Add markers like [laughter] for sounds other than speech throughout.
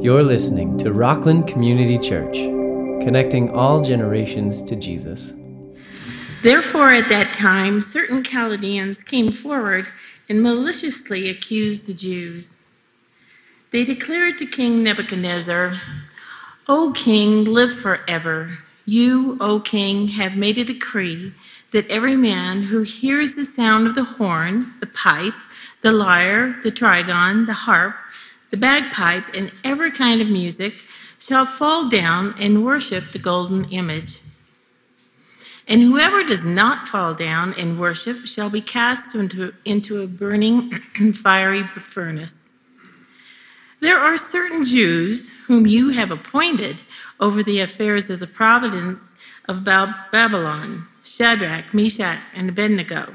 You're listening to Rockland Community Church, connecting all generations to Jesus. Therefore, at that time, certain Chaldeans came forward and maliciously accused the Jews. They declared to King Nebuchadnezzar, O king, live forever. You, O king, have made a decree that every man who hears the sound of the horn, the pipe, the lyre, the trigon, the harp, the bagpipe, and every kind of music shall fall down and worship the golden image. And whoever does not fall down and worship shall be cast into, into a burning [clears throat] fiery furnace. There are certain Jews whom you have appointed over the affairs of the province of Babylon Shadrach, Meshach, and Abednego.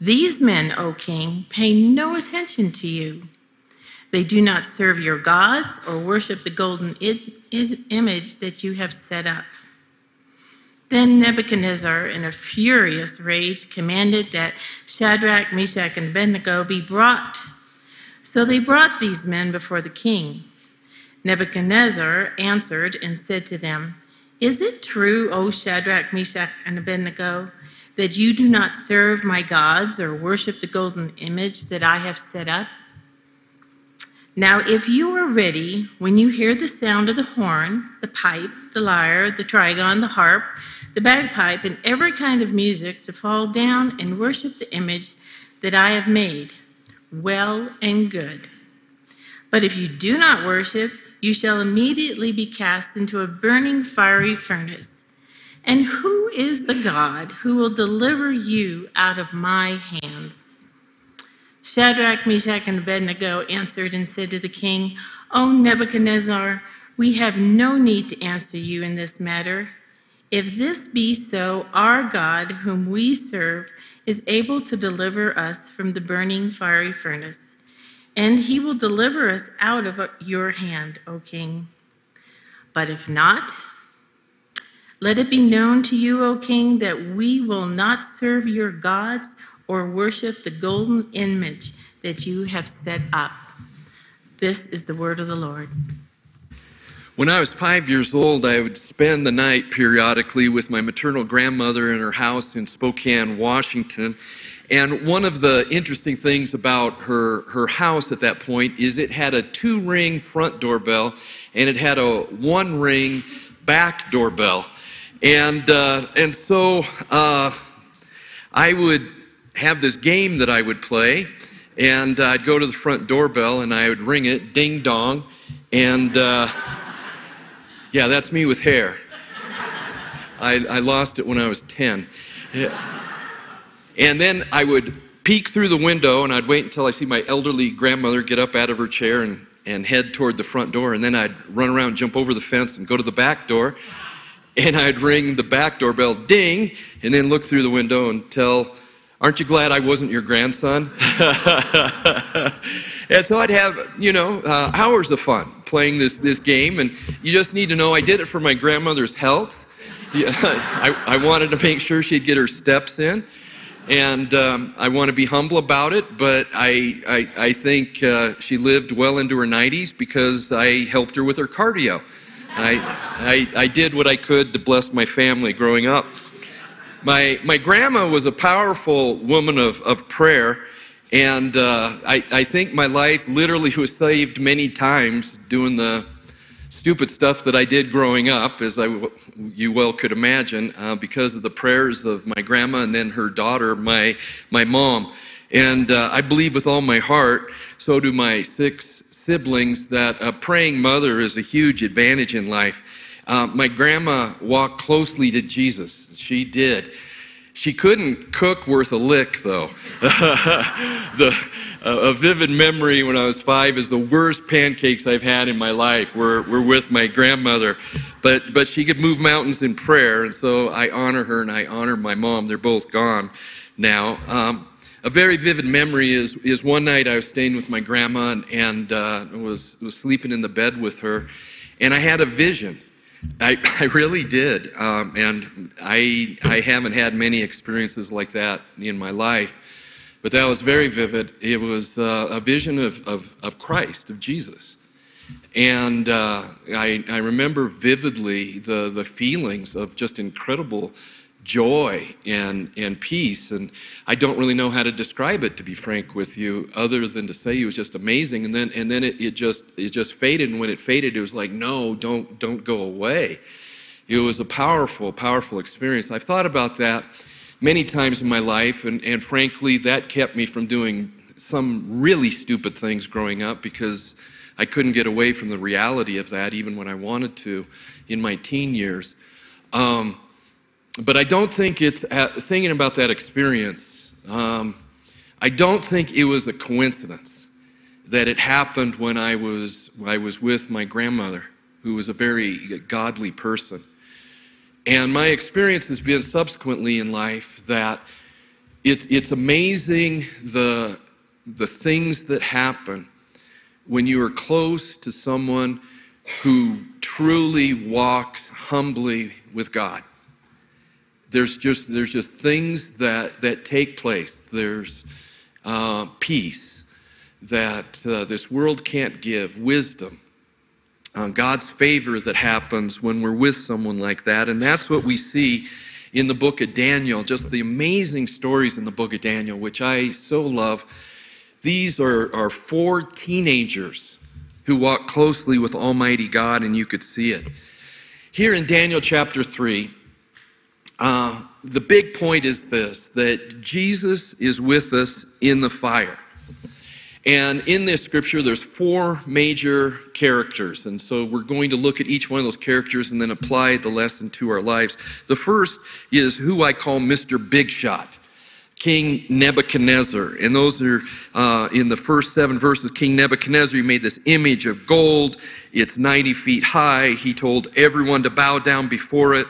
These men, O king, pay no attention to you. They do not serve your gods or worship the golden image that you have set up. Then Nebuchadnezzar, in a furious rage, commanded that Shadrach, Meshach, and Abednego be brought. So they brought these men before the king. Nebuchadnezzar answered and said to them, Is it true, O Shadrach, Meshach, and Abednego, that you do not serve my gods or worship the golden image that I have set up? Now, if you are ready when you hear the sound of the horn, the pipe, the lyre, the trigon, the harp, the bagpipe, and every kind of music to fall down and worship the image that I have made, well and good. But if you do not worship, you shall immediately be cast into a burning fiery furnace. And who is the God who will deliver you out of my hands? Shadrach, Meshach, and Abednego answered and said to the king, O Nebuchadnezzar, we have no need to answer you in this matter. If this be so, our God, whom we serve, is able to deliver us from the burning fiery furnace and he will deliver us out of your hand, O king. But if not, let it be known to you, O king, that we will not serve your gods or worship the golden image that you have set up. This is the word of the Lord. When I was five years old, I would spend the night periodically with my maternal grandmother in her house in Spokane, Washington. And one of the interesting things about her, her house at that point is it had a two ring front doorbell and it had a one ring back doorbell. And, uh, and so uh, I would have this game that I would play, and I'd go to the front doorbell and I would ring it, ding dong. And uh, yeah, that's me with hair. I, I lost it when I was 10. Yeah. And then I would peek through the window and I'd wait until I see my elderly grandmother get up out of her chair and, and head toward the front door. And then I'd run around, jump over the fence, and go to the back door. And I'd ring the back doorbell, ding, and then look through the window and tell, Aren't you glad I wasn't your grandson? [laughs] and so I'd have, you know, uh, hours of fun playing this, this game. And you just need to know I did it for my grandmother's health. Yeah, [laughs] I, I wanted to make sure she'd get her steps in and um, I want to be humble about it, but I, I, I think uh, she lived well into her 90s because I helped her with her cardio. I, I, I did what I could to bless my family growing up. My, my grandma was a powerful woman of, of prayer, and uh, I, I think my life literally was saved many times doing the stupid stuff that I did growing up, as I, you well could imagine, uh, because of the prayers of my grandma and then her daughter, my, my mom. And uh, I believe with all my heart, so do my six siblings, that a praying mother is a huge advantage in life. Uh, my grandma walked closely to Jesus. She did. She couldn't cook worth a lick, though. [laughs] the, a, vivid memory when I was five is the worst pancakes I've had in my life were, were with my grandmother. But, but she could move mountains in prayer, and so I honor her and I honor my mom. They're both gone now. Um, a very vivid memory is, is one night I was staying with my grandma and, and uh, was, was sleeping in the bed with her, and I had a vision. [laughs] I, really did. Um, and I, I haven't had many experiences like that in my life. But that was very vivid. It was uh, a vision of, of, of Christ, of Jesus. And uh, I, I remember vividly the, the feelings of just incredible joy and, and peace. And I don't really know how to describe it, to be frank with you, other than to say it was just amazing. And then, and then it, it, just, it just faded. And when it faded, it was like, no, don't, don't go away. It was a powerful, powerful experience. I've thought about that many times in my life. And, and frankly, that kept me from doing some really stupid things growing up because I couldn't get away from the reality of that even when I wanted to in my teen years. Um, but I don't think it's thinking about that experience. Um, I don't think it was a coincidence that it happened when I was I was with my grandmother, who was a very godly person. And my experience has been subsequently in life that it's, it's amazing the, the things that happen when you are close to someone who truly walks humbly with God there's just there's just things that that take place. There's uh, peace that uh, this world can't give, wisdom, uh, God's favor that happens when we're with someone like that, and that's what we see in the book of Daniel. Just the amazing stories in the book of Daniel, which I so love. These are, are four teenagers who walk closely with Almighty God, and you could see it. Here in Daniel chapter 3, uh, the big point is this that Jesus is with us in the fire. And in this scripture, there's four major characters. And so we're going to look at each one of those characters and then apply the lesson to our lives. The first is who I call Mr. Big Shot. King Nebuchadnezzar. And those are uh, in the first seven verses. King Nebuchadnezzar, he made this image of gold. It's 90 feet high. He told everyone to bow down before it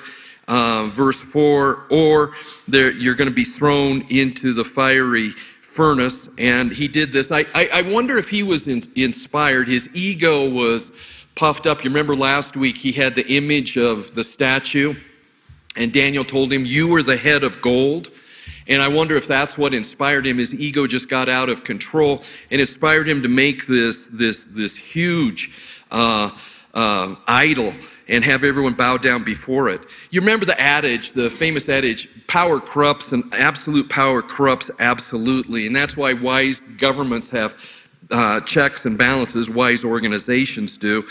uh, verse 4, or there you're going to be thrown into the fiery furnace. And he did this. I, I, I wonder if he was in, inspired. His ego was puffed up. You remember last week he had the image of the statue, and Daniel told him, You were the head of gold. And I wonder if that's what inspired him. His ego just got out of control and inspired him to make this, this, this huge uh, uh, idol and have everyone bow down before it. You remember the adage, the famous adage, power corrupts and absolute power corrupts absolutely. And that's why wise governments have uh, checks and balances, wise organizations do.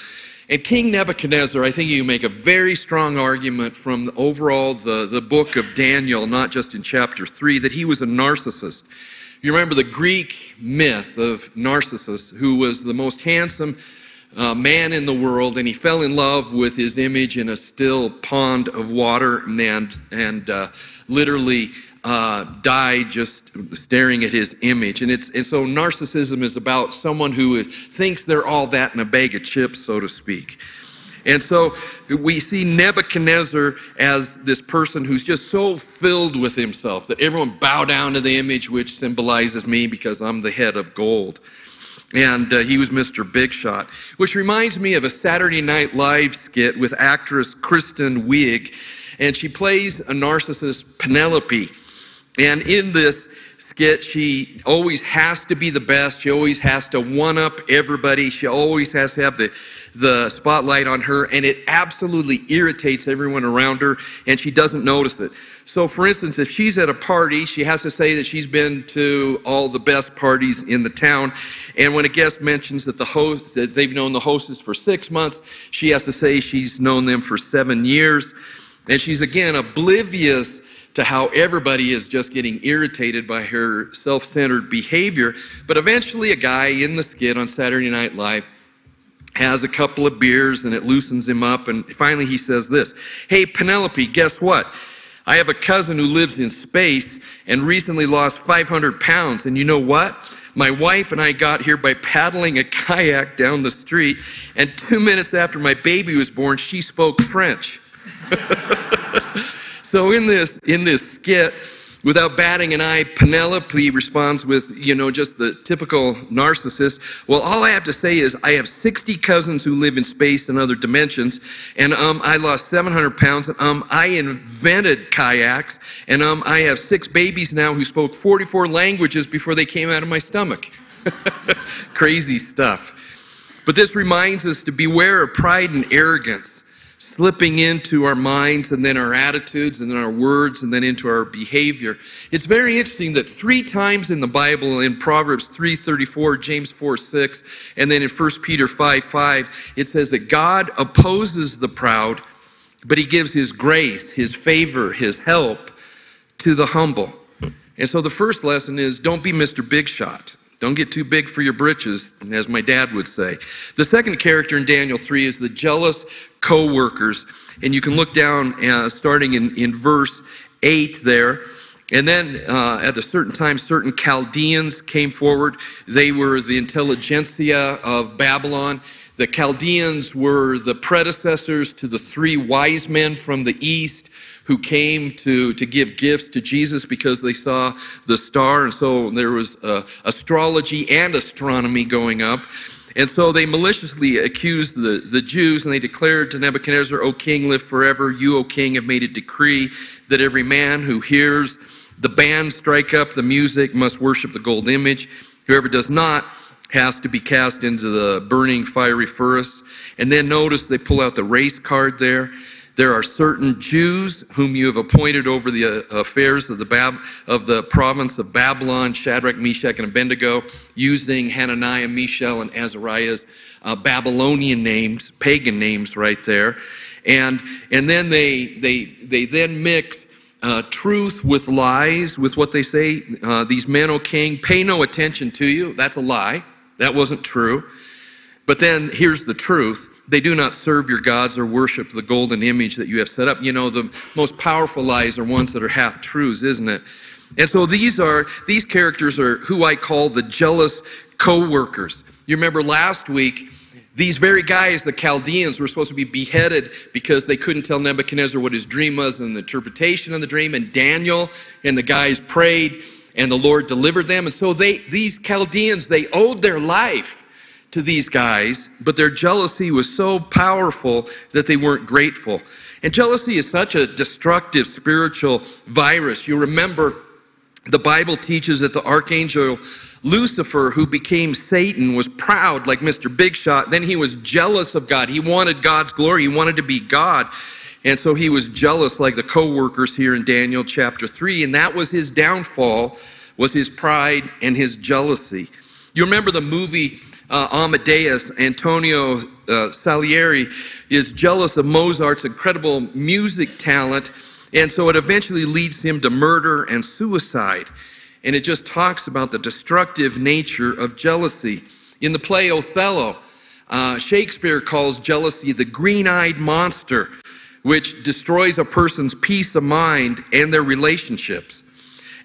And King Nebuchadnezzar, I think you make a very strong argument from the overall the, the book of Daniel, not just in chapter 3, that he was a narcissist. You remember the Greek myth of Narcissus, who was the most handsome uh, man in the world, and he fell in love with his image in a still pond of water and, and uh, literally uh, died just staring at his image. And, it's, and so narcissism is about someone who thinks they're all that in a bag of chips, so to speak. And so we see Nebuchadnezzar as this person who's just so filled with himself that everyone bow down to the image which symbolizes me because I'm the head of gold and uh, he was Mr. Big Shot, which reminds me of a Saturday Night Live skit with actress Kristen Wiig, and she plays a narcissist Penelope. And in this skit, she always has to be the best. She always has to one up everybody. She always has to have the the spotlight on her, and it absolutely irritates everyone around her, and she doesn't notice it. So, for instance, if she's at a party, she has to say that she's been to all the best parties in the town. And when a guest mentions that the host that they've known the hostess for six months, she has to say she's known them for seven years. And she's again oblivious to how everybody is just getting irritated by her self-centered behavior. But eventually, a guy in the skit on Saturday Night Live has a couple of beers and it loosens him up. And finally, he says this Hey, Penelope, guess what? I have a cousin who lives in space and recently lost 500 pounds. And you know what? My wife and I got here by paddling a kayak down the street. And two minutes after my baby was born, she spoke French. [laughs] so in this, in this skit, Without batting an eye, Penelope responds with, you know, just the typical narcissist. Well, all I have to say is I have 60 cousins who live in space and other dimensions, and um, I lost 700 pounds, and um, I invented kayaks, and um, I have six babies now who spoke 44 languages before they came out of my stomach. [laughs] Crazy stuff. But this reminds us to beware of pride and arrogance slipping into our minds and then our attitudes and then our words and then into our behavior. It's very interesting that three times in the Bible, in Proverbs 3.34, James 4, 6, and then in 1 Peter 5, 5, it says that God opposes the proud, but he gives his grace, his favor, his help to the humble. And so the first lesson is don't be Mr. Big Shot. Don't get too big for your britches, as my dad would say. The second character in Daniel 3 is the jealous co workers. And you can look down uh, starting in, in verse 8 there. And then uh, at a certain time, certain Chaldeans came forward. They were the intelligentsia of Babylon. The Chaldeans were the predecessors to the three wise men from the east who came to, to give gifts to Jesus because they saw the star. And so there was uh, astrology and astronomy going up. And so they maliciously accused the, the Jews and they declared to Nebuchadnezzar, O king, live forever. You, O king, have made a decree that every man who hears the band strike up the music must worship the gold image. Whoever does not has to be cast into the burning fiery furnace. And then notice they pull out the race card there. There are certain Jews whom you have appointed over the uh, affairs of the, Bab- of the province of Babylon, Shadrach, Meshach, and Abednego, using Hananiah, Mishael, and Azariah's uh, Babylonian names, pagan names right there. And, and then they, they, they then mix uh, truth with lies, with what they say. Uh, these men, O king, pay no attention to you. That's a lie. That wasn't true. But then here's the truth they do not serve your gods or worship the golden image that you have set up. You know, the most powerful lies are ones that are half truths, isn't it? And so these are these characters are who I call the jealous co-workers. You remember last week, these very guys, the Chaldeans, were supposed to be beheaded because they couldn't tell Nebuchadnezzar what his dream was and the interpretation of the dream. And Daniel and the guys prayed, and the Lord delivered them. And so they, these Chaldeans, they owed their life to these guys, but their jealousy was so powerful that they weren't grateful. And jealousy is such a destructive spiritual virus. You remember the Bible teaches that the archangel Lucifer, who became Satan, was proud like Mr. Big Shot. Then he was jealous of God. He wanted God's glory, he wanted to be God. And so he was jealous like the co-workers here in Daniel chapter 3, and that was his downfall was his pride and his jealousy. You remember the movie uh, Amadeus, Antonio uh, Salieri, is jealous of Mozart's incredible music talent, and so it eventually leads him to murder and suicide. And it just talks about the destructive nature of jealousy. In the play Othello, uh, Shakespeare calls jealousy the green eyed monster, which destroys a person's peace of mind and their relationships.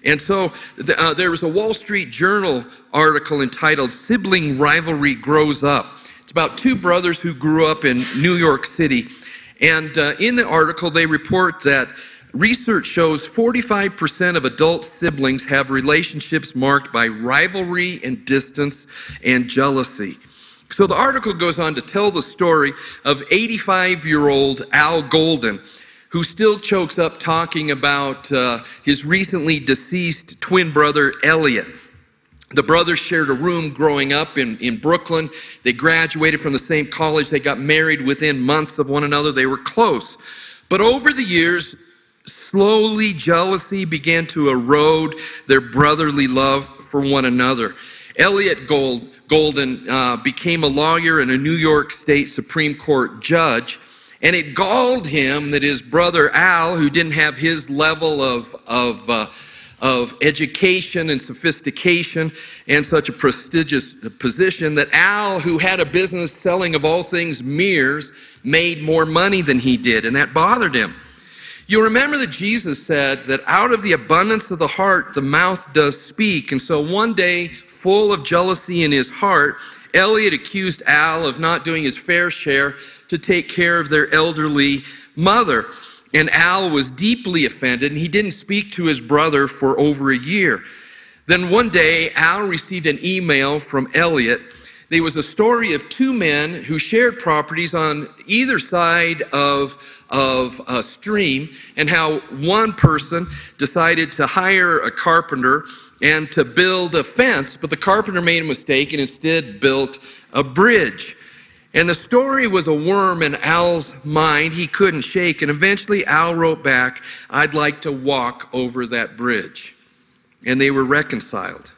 And so uh, there was a Wall Street Journal article entitled Sibling Rivalry Grows Up. It's about two brothers who grew up in New York City. And uh, in the article, they report that research shows 45% of adult siblings have relationships marked by rivalry and distance and jealousy. So the article goes on to tell the story of 85 year old Al Golden who still chokes up talking about uh, his recently deceased twin brother, Elliot. The brothers shared a room growing up in, in Brooklyn. They graduated from the same college. They got married within months of one another. They were close. But over the years, slowly jealousy began to erode their brotherly love for one another. Elliot Gold, Golden uh, became a lawyer and a New York State Supreme Court judge. And it galled him that his brother Al, who didn't have his level of, of, uh, of education and sophistication and such a prestigious position, that Al, who had a business selling of all things mirrors, made more money than he did. And that bothered him. You remember that Jesus said that out of the abundance of the heart, the mouth does speak. And so one day, full of jealousy in his heart, Elliot accused Al of not doing his fair share to take care of their elderly mother. And Al was deeply offended, and he didn't speak to his brother for over a year. Then one day, Al received an email from Elliot. There was a story of two men who shared properties on either side of, of a stream, and how one person decided to hire a carpenter and to build a fence, but the carpenter made a mistake and instead built a bridge. And the story was a worm in Al's mind he couldn't shake. And eventually Al wrote back, I'd like to walk over that bridge. And they were reconciled.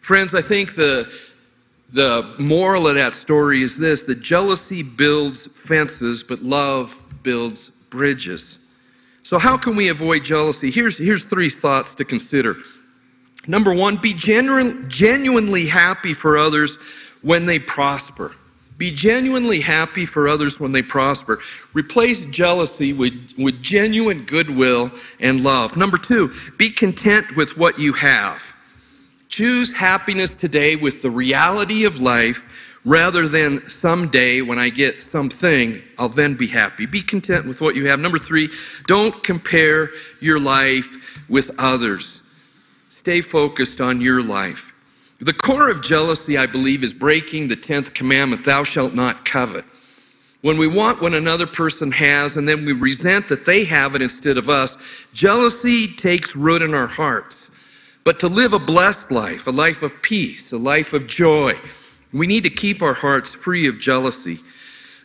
Friends, I think the, the moral of that story is this that jealousy builds fences, but love builds bridges. So, how can we avoid jealousy? Here's, here's three thoughts to consider. Number one, be genuine, genuinely happy for others when they prosper. Be genuinely happy for others when they prosper. Replace jealousy with, with genuine goodwill and love. Number two, be content with what you have. Choose happiness today with the reality of life rather than someday when I get something, I'll then be happy. Be content with what you have. Number three, don't compare your life with others. Stay focused on your life. The core of jealousy, I believe, is breaking the 10th commandment thou shalt not covet. When we want what another person has and then we resent that they have it instead of us, jealousy takes root in our hearts. But to live a blessed life, a life of peace, a life of joy, we need to keep our hearts free of jealousy.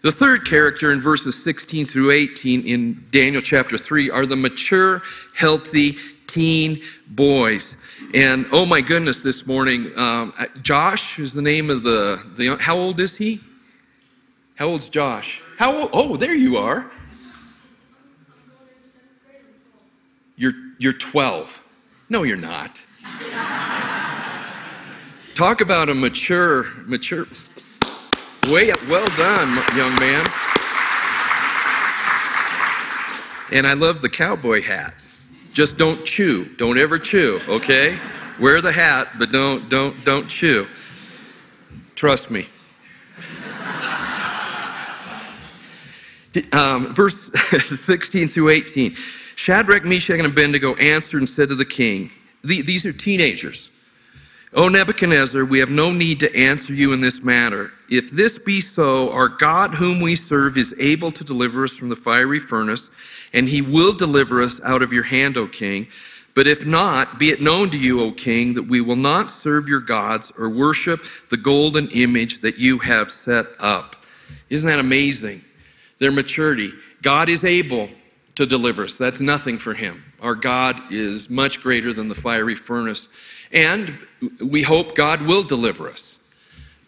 The third character in verses 16 through 18 in Daniel chapter 3 are the mature, healthy teen boys. And oh my goodness, this morning, um, Josh is the name of the, the, how old is he? How old's Josh? How old? Oh, there you are. You're, you're 12. No, you're not. Talk about a mature, mature, way, well done, young man. And I love the cowboy hat. Just don't chew. Don't ever chew, okay? Wear the hat, but don't don't don't chew. Trust me. Um, verse [laughs] 16 through 18. Shadrach, Meshach, and Abednego answered and said to the king, These are teenagers. O Nebuchadnezzar, we have no need to answer you in this matter. If this be so, our God, whom we serve, is able to deliver us from the fiery furnace and he will deliver us out of your hand, O king. But if not, be it known to you, O king, that we will not serve your gods or worship the golden image that you have set up. Isn't that amazing? Their maturity. God is able to deliver us. That's nothing for him. Our God is much greater than the fiery furnace. And we hope God will deliver us.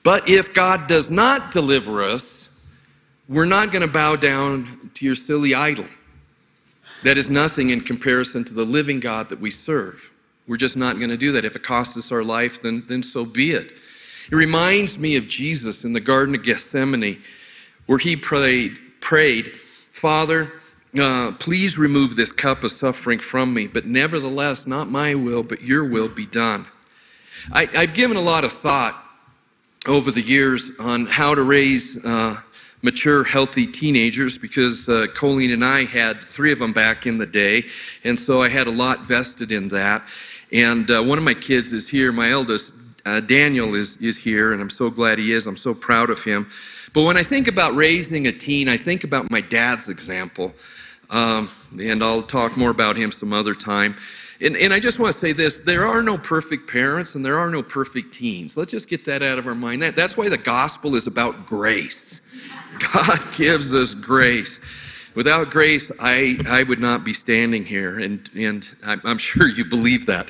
But if God does not deliver us, we're not going to bow down to your silly idol. That is nothing in comparison to the living God that we serve. We're just not going to do that. If it costs us our life, then, then so be it. It reminds me of Jesus in the Garden of Gethsemane, where he prayed, prayed Father, uh, please remove this cup of suffering from me, but nevertheless, not my will, but your will be done. I, have given a lot of thought over the years on how to raise uh, mature, healthy teenagers because uh, Colleen and I had three of them back in the day. And so I had a lot vested in that. And uh, one of my kids is here, my eldest, uh, Daniel, is, is here, and I'm so glad he is. I'm so proud of him. But when I think about raising a teen, I think about my dad's example. Um, and I'll talk more about him some other time. And, and, I just want to say this there are no perfect parents and there are no perfect teens. Let's just get that out of our mind. That, that's why the gospel is about grace. [laughs] God gives us grace. Without grace, I, I would not be standing here, and, and I'm sure you believe that.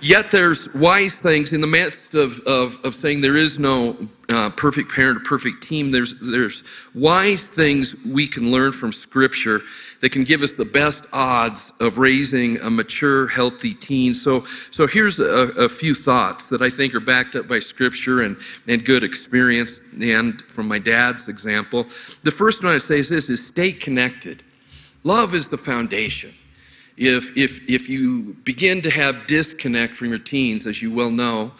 Yet there's wise things in the midst of, of, of saying there is no uh, perfect parent or perfect team. There's, there's wise things we can learn from Scripture that can give us the best odds of raising a mature, healthy teen. So, so here's a, a few thoughts that I think are backed up by Scripture and, and good experience, and from my dad's example. The first one I say is this: is stay connected. Love is the foundation if, if, if you begin to have disconnect from your teens, as you well know,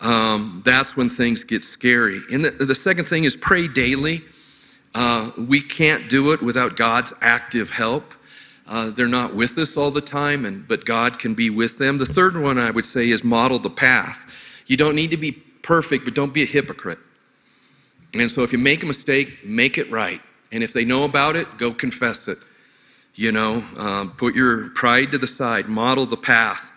um, that's when things get scary. And the, the second thing is pray daily. Uh, we can't do it without God's active help. Uh, they're not with us all the time, and, but God can be with them. The third one I would say is model the path. You don't need to be perfect, but don't be a hypocrite. And so if you make a mistake, make it right. And if they know about it, go confess it. You know, um, put your pride to the side, model the path.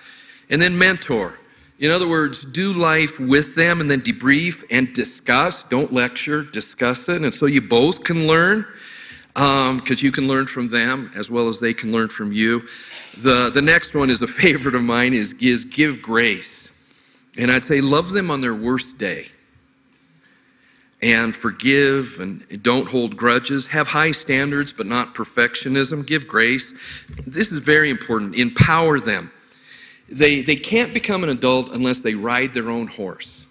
And then mentor. In other words, do life with them and then debrief and discuss. Don't lecture, discuss it. And so you both can learn because um, you can learn from them as well as they can learn from you. The, the next one is a [laughs] favorite of mine is, is give grace. And I'd say love them on their worst day. And forgive and don't hold grudges. Have high standards, but not perfectionism. Give grace. This is very important. Empower them. They, they can't become an adult unless they ride their own horse.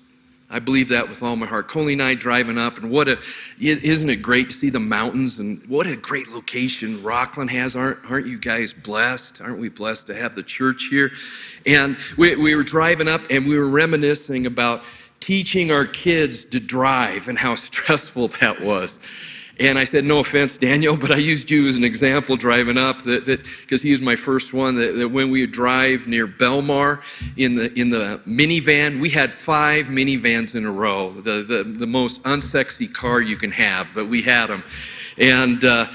I believe that with all my heart. Coley and I driving up, and what a, isn't it great to see the mountains and what a great location Rockland has. Aren't, aren't you guys blessed? Aren't we blessed to have the church here? And we, we were driving up and we were reminiscing about teaching our kids to drive and how [laughs] stressful that was. And I said, no offense, Daniel, but I used you as an example driving up that because he was my first one. That, that, when we would drive near Belmar in the in the minivan, we had five minivans in a row, the the, the most unsexy car you can have, but we had them, and. Uh,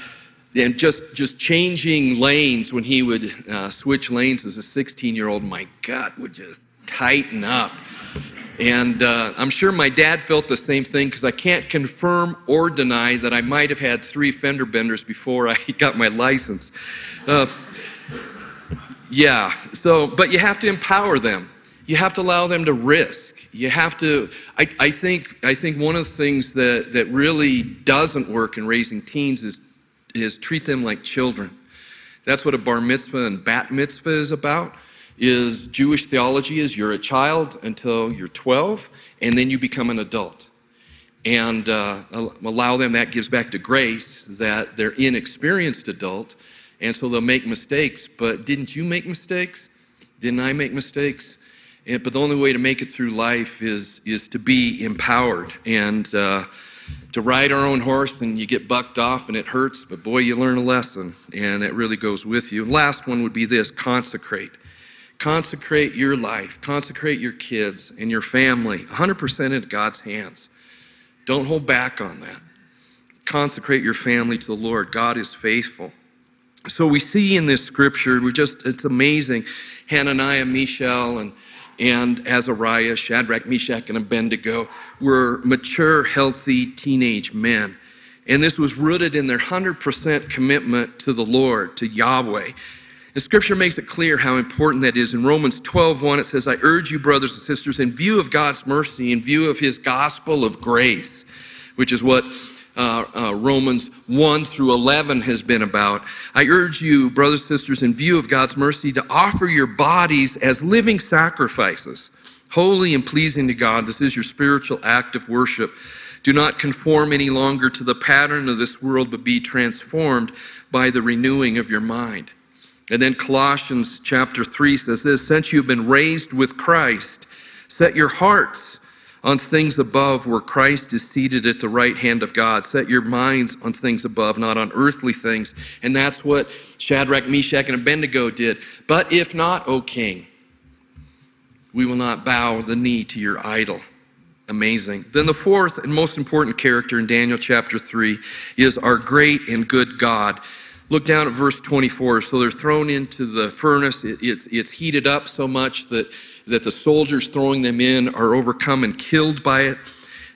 and just just changing lanes when he would uh, switch lanes as a 16 year old, my gut would just tighten up. And uh, I'm sure my dad felt the same thing because I can't confirm or deny that I might have had three fender benders before I [laughs] got my license. Uh, yeah, so, but you have to empower them. You have to allow them to risk. You have to, I, I, think, I think one of the things that, that really doesn't work in raising teens is, is treat them like children. That's what a bar mitzvah and bat mitzvah is about is Jewish theology is you're a child until you're 12, and then you become an adult. And uh, allow them, that gives back to grace, that they're inexperienced adult, and so they'll make mistakes. But didn't you make mistakes? Didn't I make mistakes? And, but the only way to make it through life is, is to be empowered and uh, to ride our own horse, and you get bucked off and it hurts, but boy, you learn a lesson, and it really goes with you. last one would be this consecrate. Consecrate your life, consecrate your kids and your family 100% into God's hands. Don't hold back on that. Consecrate your family to the Lord. God is faithful. So we see in this scripture, we just, it's amazing. Hananiah, Mishael, and, and Azariah, Shadrach, Meshach, and Abednego were mature, healthy teenage men. And this was rooted in their 100% commitment to the Lord, to Yahweh. The scripture makes it clear how important that is. In Romans 12, 1, it says, I urge you, brothers and sisters, in view of God's mercy, in view of his gospel of grace, which is what uh, uh, Romans 1 through 11 has been about. I urge you, brothers and sisters, in view of God's mercy, to offer your bodies as living sacrifices, holy and pleasing to God. This is your spiritual act of worship. Do not conform any longer to the pattern of this world, but be transformed by the renewing of your mind. And then Colossians chapter 3 says this Since you've been raised with Christ, set your hearts on things above where Christ is seated at the right hand of God. Set your minds on things above, not on earthly things. And that's what Shadrach, Meshach, and Abednego did. But if not, O king, we will not bow the knee to your idol. Amazing. Then the fourth and most important character in Daniel chapter 3 is our great and good God. Look down at verse 24. So they're thrown into the furnace. It, it's, it's heated up so much that, that the soldiers throwing them in are overcome and killed by it.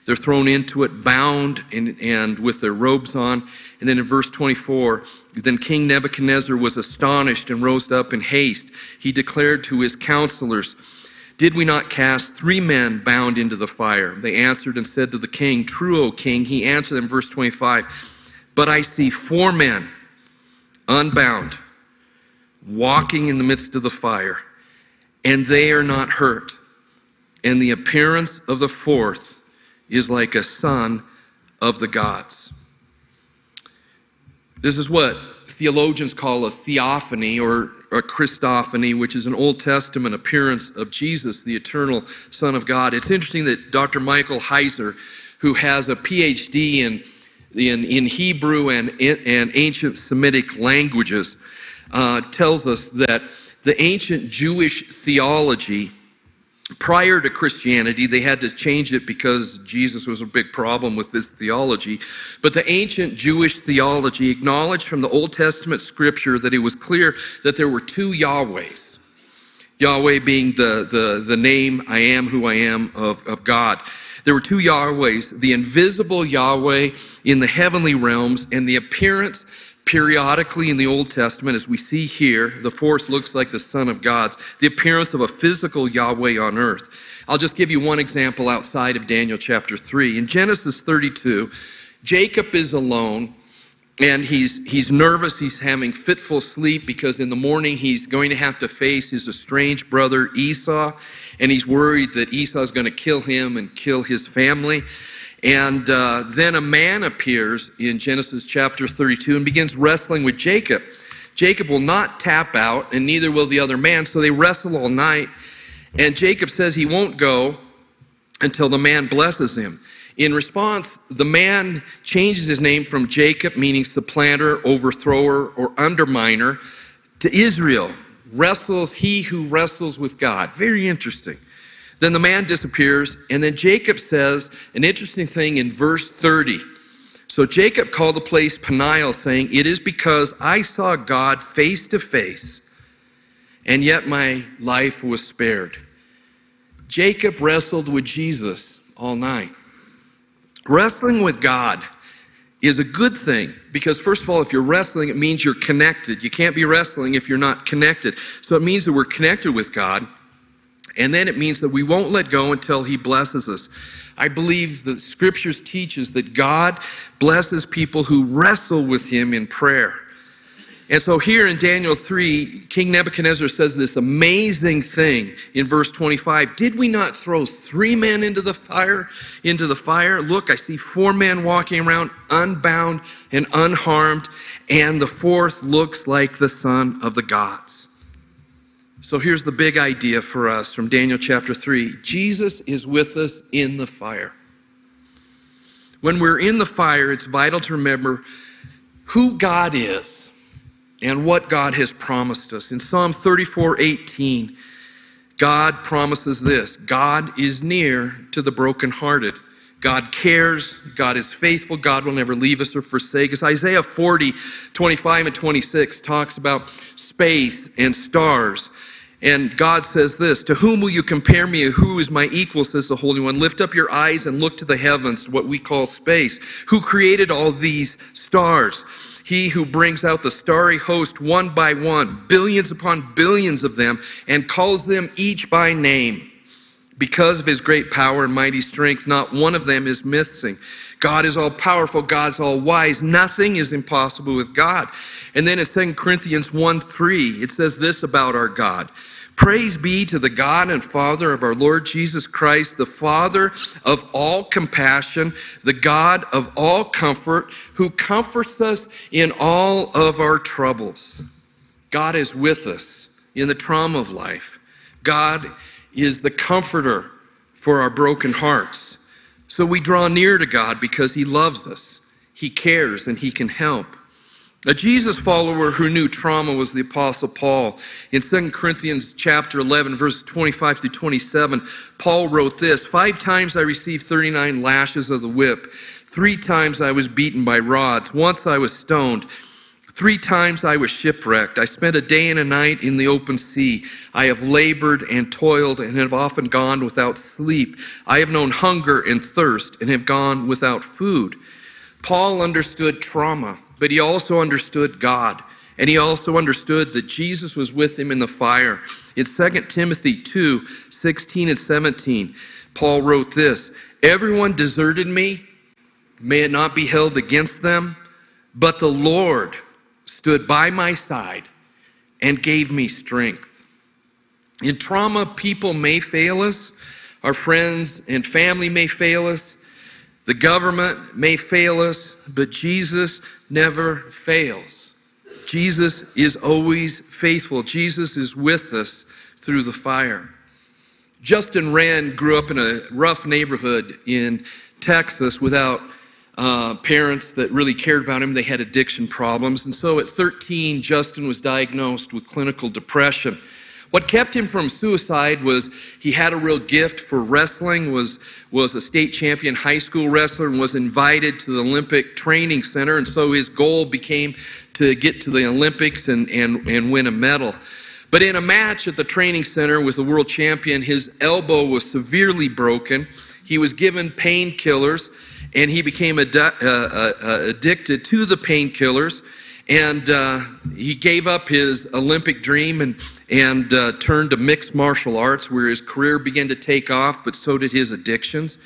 They're thrown into it, bound and, and with their robes on. And then in verse 24, then King Nebuchadnezzar was astonished and rose up in haste. He declared to his counselors, Did we not cast three men bound into the fire? They answered and said to the king, True, O king. He answered them, verse 25, But I see four men unbound, walking in the midst of the fire, and they are not hurt. And the appearance of the fourth is like a son of the gods. This is what theologians call a theophany or a Christophany, which is an Old Testament appearance of Jesus, the eternal Son of God. It's interesting that Dr. Michael Heiser, who has a PhD in in, in Hebrew and, and ancient Semitic languages uh, tells us that the ancient Jewish theology, prior to Christianity, they had to change it because Jesus was a big problem with this theology. But the ancient Jewish theology acknowledged from the Old Testament scripture that it was clear that there were two Yahwehs. Yahweh being the, the, the name I am who I am of, of God. There were two Yahwehs the invisible Yahweh in the heavenly realms, and the appearance periodically in the Old Testament, as we see here, the force looks like the Son of God's, the appearance of a physical Yahweh on earth. I'll just give you one example outside of Daniel chapter 3. In Genesis 32, Jacob is alone and he's, he's nervous. He's having fitful sleep because in the morning he's going to have to face his estranged brother Esau, and he's worried that Esau is going to kill him and kill his family. And uh, then a man appears in Genesis chapter 32 and begins wrestling with Jacob. Jacob will not tap out, and neither will the other man, so they wrestle all night. And Jacob says he won't go until the man blesses him. In response, the man changes his name from Jacob, meaning supplanter, overthrower, or underminer, to Israel, wrestles he who wrestles with God. Very interesting. Then the man disappears, and then Jacob says an interesting thing in verse 30. So Jacob called the place Peniel, saying, It is because I saw God face to face, and yet my life was spared. Jacob wrestled with Jesus all night. Wrestling with God is a good thing because, first of all, if you're wrestling, it means you're connected. You can't be wrestling if you're not connected. So it means that we're connected with God. And then it means that we won't let go until He blesses us. I believe the scriptures teaches that God blesses people who wrestle with Him in prayer. And so here in Daniel 3, King Nebuchadnezzar says this amazing thing in verse 25. Did we not throw three men into the fire? Into the fire? Look, I see four men walking around unbound and unharmed, and the fourth looks like the son of the gods. So here's the big idea for us from Daniel chapter 3. Jesus is with us in the fire. When we're in the fire, it's vital to remember who God is and what God has promised us. In Psalm 34 18, God promises this God is near to the brokenhearted. God cares. God is faithful. God will never leave us or forsake us. Isaiah 40, 25 and 26 talks about space and stars. And God says this To whom will you compare me? Who is my equal? says the Holy One. Lift up your eyes and look to the heavens, what we call space. Who created all these stars? He who brings out the starry host one by one, billions upon billions of them, and calls them each by name. Because of his great power and mighty strength, not one of them is missing. God is all powerful, God's all wise. Nothing is impossible with God. And then in 2 Corinthians 1 3, it says this about our God. Praise be to the God and Father of our Lord Jesus Christ, the Father of all compassion, the God of all comfort, who comforts us in all of our troubles. God is with us in the trauma of life. God is the comforter for our broken hearts. So we draw near to God because He loves us, He cares, and He can help. A Jesus follower who knew trauma was the apostle Paul. In 2 Corinthians chapter 11 verses 25 through 27, Paul wrote this, 5 times I received 39 lashes of the whip. 3 times I was beaten by rods. Once I was stoned. Three times I was shipwrecked. I spent a day and a night in the open sea. I have labored and toiled and have often gone without sleep. I have known hunger and thirst and have gone without food. Paul understood trauma but he also understood God. And he also understood that Jesus was with him in the fire. In 2 Timothy 2 16 and 17, Paul wrote this Everyone deserted me, may it not be held against them, but the Lord stood by my side and gave me strength. In trauma, people may fail us, our friends and family may fail us, the government may fail us, but Jesus never fails. Jesus is always faithful. Jesus is with us through the fire. Justin Wren grew up in a rough neighborhood in Texas without uh, parents that really cared about him. They had addiction problems. And so at 13, Justin was diagnosed with clinical depression. What kept him from suicide was he had a real gift for wrestling, was, was a state champion high school wrestler, and was invited to the Olympic Training Center. And so his goal became to get to the Olympics and, and, and win a medal. But in a match at the training center with the world champion, his elbow was severely broken. He was given painkillers and he became ad- uh, uh, uh, addicted to the painkillers. And uh, he gave up his Olympic dream and, and uh, turned to mixed martial arts, where his career began to take off, but so did his addictions.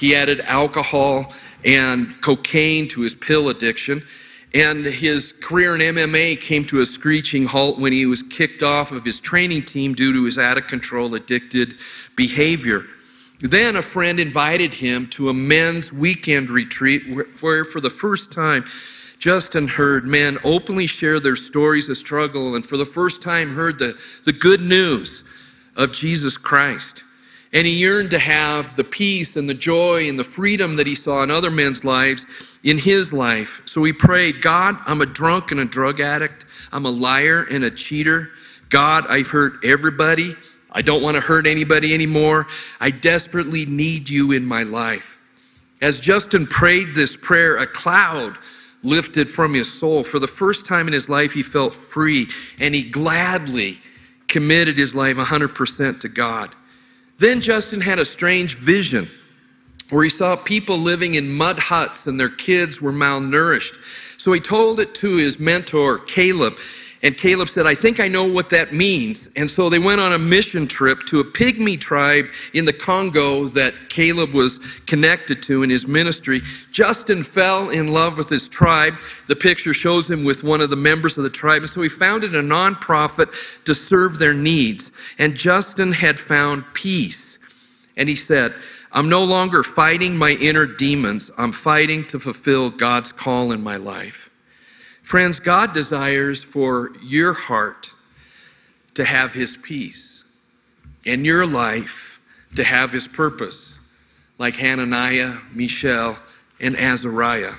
He added alcohol and cocaine to his pill addiction. And his career in MMA came to a screeching halt when he was kicked off of his training team due to his out of control, addicted behavior. Then a friend invited him to a men's weekend retreat where, for the first time, Justin heard men openly share their stories of struggle and for the first time heard the, the good news of Jesus Christ. And he yearned to have the peace and the joy and the freedom that he saw in other men's lives in his life. So he prayed, God, I'm a drunk and a drug addict. I'm a liar and a cheater. God, I've hurt everybody. I don't want to hurt anybody anymore. I desperately need you in my life. As Justin prayed this prayer, a cloud lifted from his soul. For the first time in his life, he felt free and he gladly committed his life 100% to God. Then Justin had a strange vision where he saw people living in mud huts and their kids were malnourished. So he told it to his mentor, Caleb. And Caleb said, I think I know what that means. And so they went on a mission trip to a pygmy tribe in the Congo that Caleb was connected to in his ministry. Justin fell in love with his tribe. The picture shows him with one of the members of the tribe. And so he founded a nonprofit to serve their needs. And Justin had found peace. And he said, I'm no longer fighting my inner demons. I'm fighting to fulfill God's call in my life. Friends, God desires for your heart to have His peace and your life to have His purpose, like Hananiah, Mishael, and Azariah.